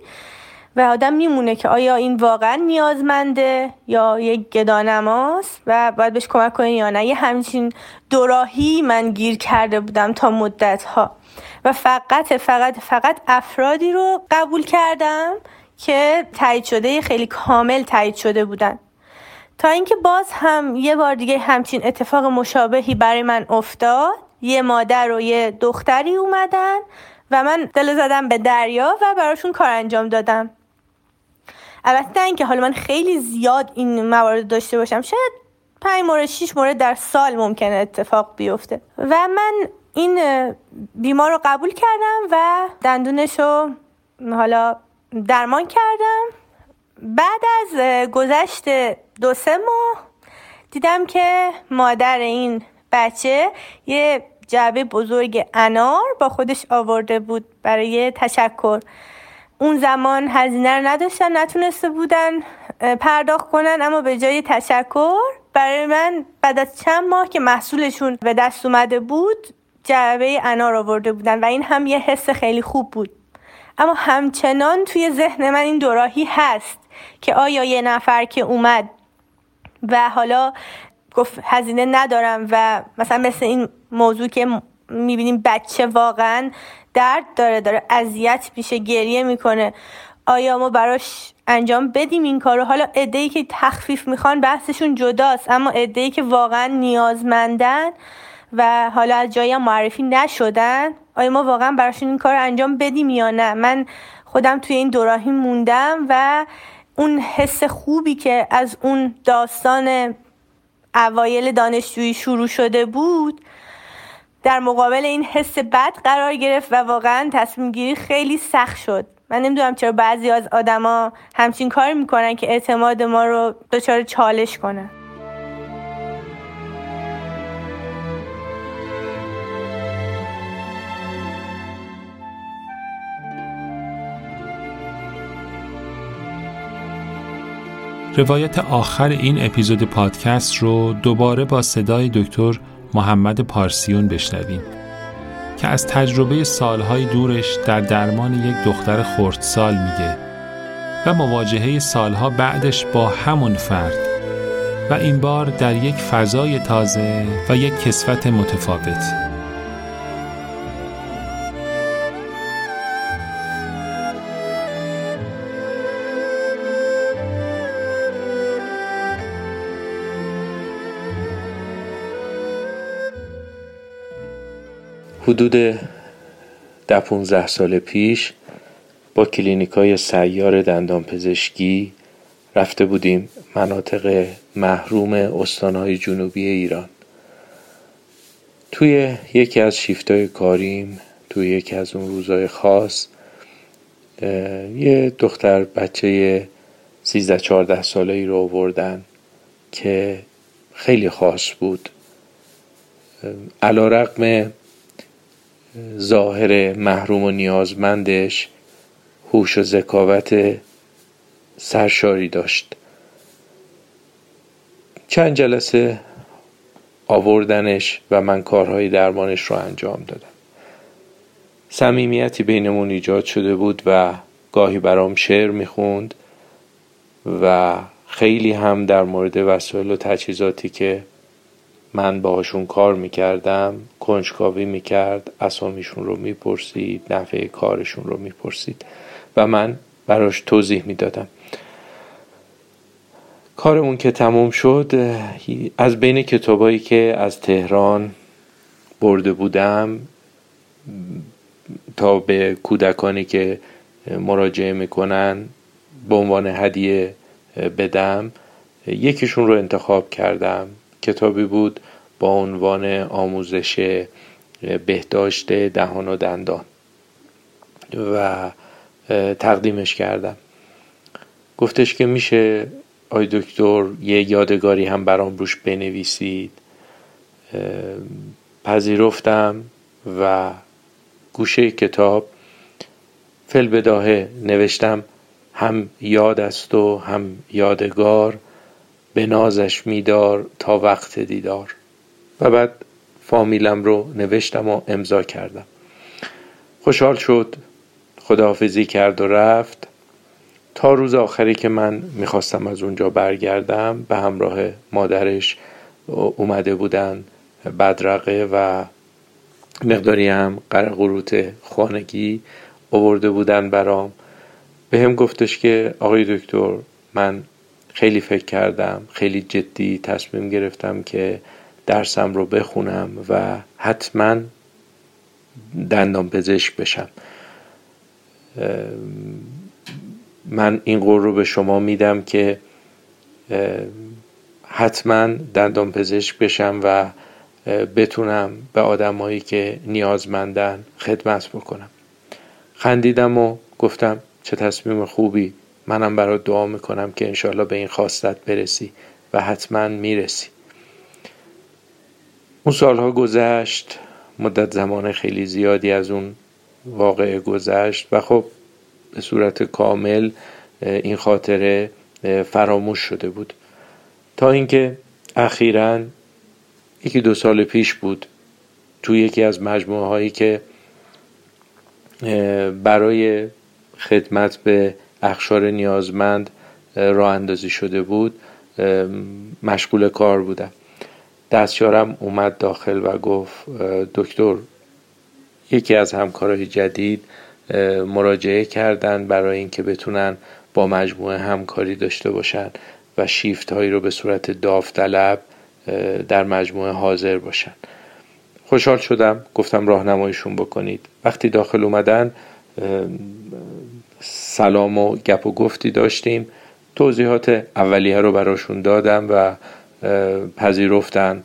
و آدم میمونه که آیا این واقعا نیازمنده یا یک گدانماست و باید بهش کمک کنیم یا نه. یه همچین دوراهی من گیر کرده بودم تا مدت ها و فقط فقط فقط افرادی رو قبول کردم که تایید شده خیلی کامل تایید شده بودن. تا اینکه باز هم یه بار دیگه همچین اتفاق مشابهی برای من افتاد. یه مادر و یه دختری اومدن و من دل زدم به دریا و براشون کار انجام دادم. البته اینکه حالا من خیلی زیاد این موارد داشته باشم شاید پنج مورد شیش مورد در سال ممکنه اتفاق بیفته. و من این بیمار رو قبول کردم و دندونش رو حالا درمان کردم. بعد از گذشت دو سه ماه دیدم که مادر این بچه یه جعبه بزرگ انار با خودش آورده بود برای تشکر. اون زمان هزینه رو نداشتن نتونسته بودن پرداخت کنن اما به جای تشکر برای من بعد از چند ماه که محصولشون به دست اومده بود جعبه انار آورده بودن و این هم یه حس خیلی خوب بود. اما همچنان توی ذهن من این دوراهی هست که آیا یه نفر که اومد و حالا گفت هزینه ندارم و مثلا مثل این موضوع که می‌بینیم بچه واقعا درد داره داره اذیت میشه گریه می‌کنه. آیا ما براش انجام بدیم این کارو؟ حالا ای که تخفیف می‌خوان بحثشون جداست اما ای که واقعا نیازمندن و حالا از جایی هم معرفی نشدن آیا ما واقعا براشون این کار انجام بدیم یا نه؟ من خودم توی این دوراهی موندم و اون حس خوبی که از اون داستان اوایل دانشجویی شروع شده بود در مقابل این حس بد قرار گرفت و واقعا تصمیم گیری خیلی سخت شد. من نمی‌دونم چرا بعضی از آدما همچین کاری می‌کنن که اعتماد ما رو دچار چالش کنن روایت آخر این اپیزود پادکست رو دوباره با صدای دکتر محمد پارسیون بشنویم که از تجربه سالهای دورش در درمان یک دختر خردسال میگه و مواجهه سالها بعدش با همون فرد و این بار در یک فضای تازه و یک کسفت متفاوت. حدود ده 15 سال پیش با کلینیک های سیار دندان پزشکی رفته بودیم مناطق محروم استانهای جنوبی ایران. توی یکی از شیفتای کاریم توی یکی از اون روزهای خاص یه دختر بچه 13 14 ساله ای رو آوردن که خیلی خاص بود. علا رقم ظاهر محروم و نیازمندش هوش و ذکاوت سرشاری داشت. چند جلسه آوردنش و من کارهای درمانش رو انجام دادم. صمیمیتی بینمون ایجاد شده بود و گاهی برام شعر می‌خوند و خیلی هم در مورد وسایل و تجهیزاتی که من باهاشون کار می‌کردم کنجکاوی می‌کرد اسامیشون رو می‌پرسید نحوه کارشون رو می‌پرسید و من براش توضیح می‌دادم. کارمون که تموم شد از بین کتابایی که از تهران برده بودم تا به کودکانی که مراجعه می‌کنن به عنوان هدیه بدم یکیشون رو انتخاب کردم. کتابی بود با عنوان آموزش بهداشت دهان و دندان و تقدیمش کردم. گفتش که میشه آی دکتر یه یادگاری هم برام روش بنویسید. پذیرفتم و گوشه کتاب فل بداهه نوشتم. هم یاد است و هم یادگار به نازش میدار تا وقت دیدار. و بعد فامیلم رو نوشتم و امضا کردم. خوشحال شد خداحافظی کرد و رفت. تا روز آخری که من می‌خواستم از اونجا برگردم به همراه مادرش اومده بودن بدرقه و مقداری هم قرقروت خانگی آورده بودن برام. به هم گفتش که آقای دکتر من خیلی فکر کردم خیلی جدی تصمیم گرفتم که درسم رو بخونم و حتما دندان پزشک بشم. من این قول رو به شما میدم که حتما دندان پزشک بشم و بتونم به آدمایی که نیازمندن خدمت بکنم. خندیدم و گفتم چه تصمیم خوبی منم برات دعا می‌کنم که انشالله به این خواستت برسی و حتما می‌رسی. اون سالها گذشت مدت زمان خیلی زیادی از اون واقعه گذشت و خب به صورت کامل این خاطره فراموش شده بود. تا اینکه اخیرا یکی دو سال پیش بود تو یکی از مجموعه هایی که برای خدمت به اخشار نیازمند راه اندازی شده بود مشغول کار بودم دستیارم اومد داخل و گفت دکتر یکی از همکارای جدید مراجعه کردن برای اینکه بتونن با مجموعه همکاری داشته باشن و شیفت هایی رو به صورت داوطلب در مجموعه حاضر باشن. خوشحال شدم. گفتم راهنماییشون بکنید. وقتی داخل اومدن سلام و گپ و گفتی داشتیم. توضیحات اولیه رو براشون دادم و پذیرفتن.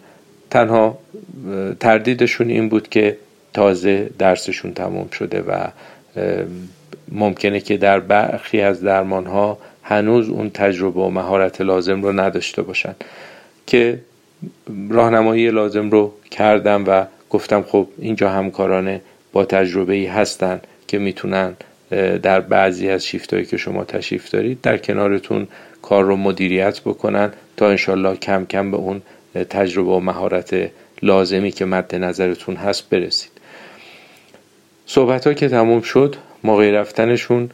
تنها تردیدشون این بود که تازه درسشون تموم شده و ممکنه که در برخی از درمان ها هنوز اون تجربه و مهارت لازم رو نداشته باشن. که راهنمایی لازم رو کردم و گفتم خب اینجا همکارانه با تجربه ای هستن که می‌تونن در بعضی از شیفت که شما تشریف دارید در کنارتون کار رو مدیریت بکنن تا انشالله کم کم به اون تجربه و مهارت لازمی که مد نظرتون هست برسید. صحبت ها که تموم شد موقع رفتنشون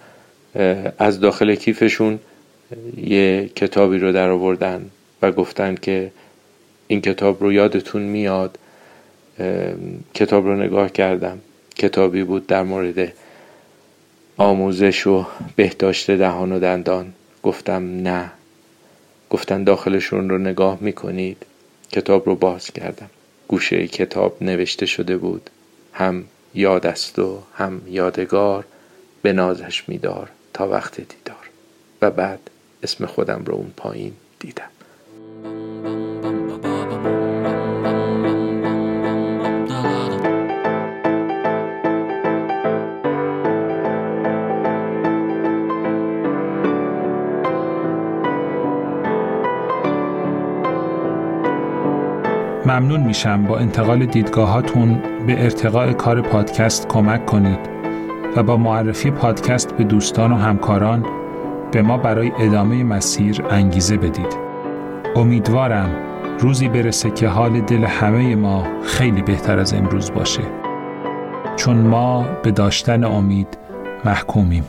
از داخل کیفشون یه کتابی رو در آوردن و گفتن که این کتاب رو یادتون میاد. کتاب رو نگاه کردم. کتابی بود در مورد آموزش و بهداشت دهان و دندان. گفتم نه. گفتن داخلشون رو نگاه می‌کنید. کتاب رو باز کردم. گوشه کتاب نوشته شده بود. هم یاد است و هم یادگار. به نازش میدار تا وقت دیدار. و بعد اسم خودم رو اون پایین دیدم. ممنون میشم با انتقال دیدگاهاتون به ارتقاء کار پادکست کمک کنید و با معرفی پادکست به دوستان و همکاران به ما برای ادامه مسیر انگیزه بدید. امیدوارم روزی برسه که حال دل همه ما خیلی بهتر از امروز باشه. چون ما به داشتن امید محکومیم.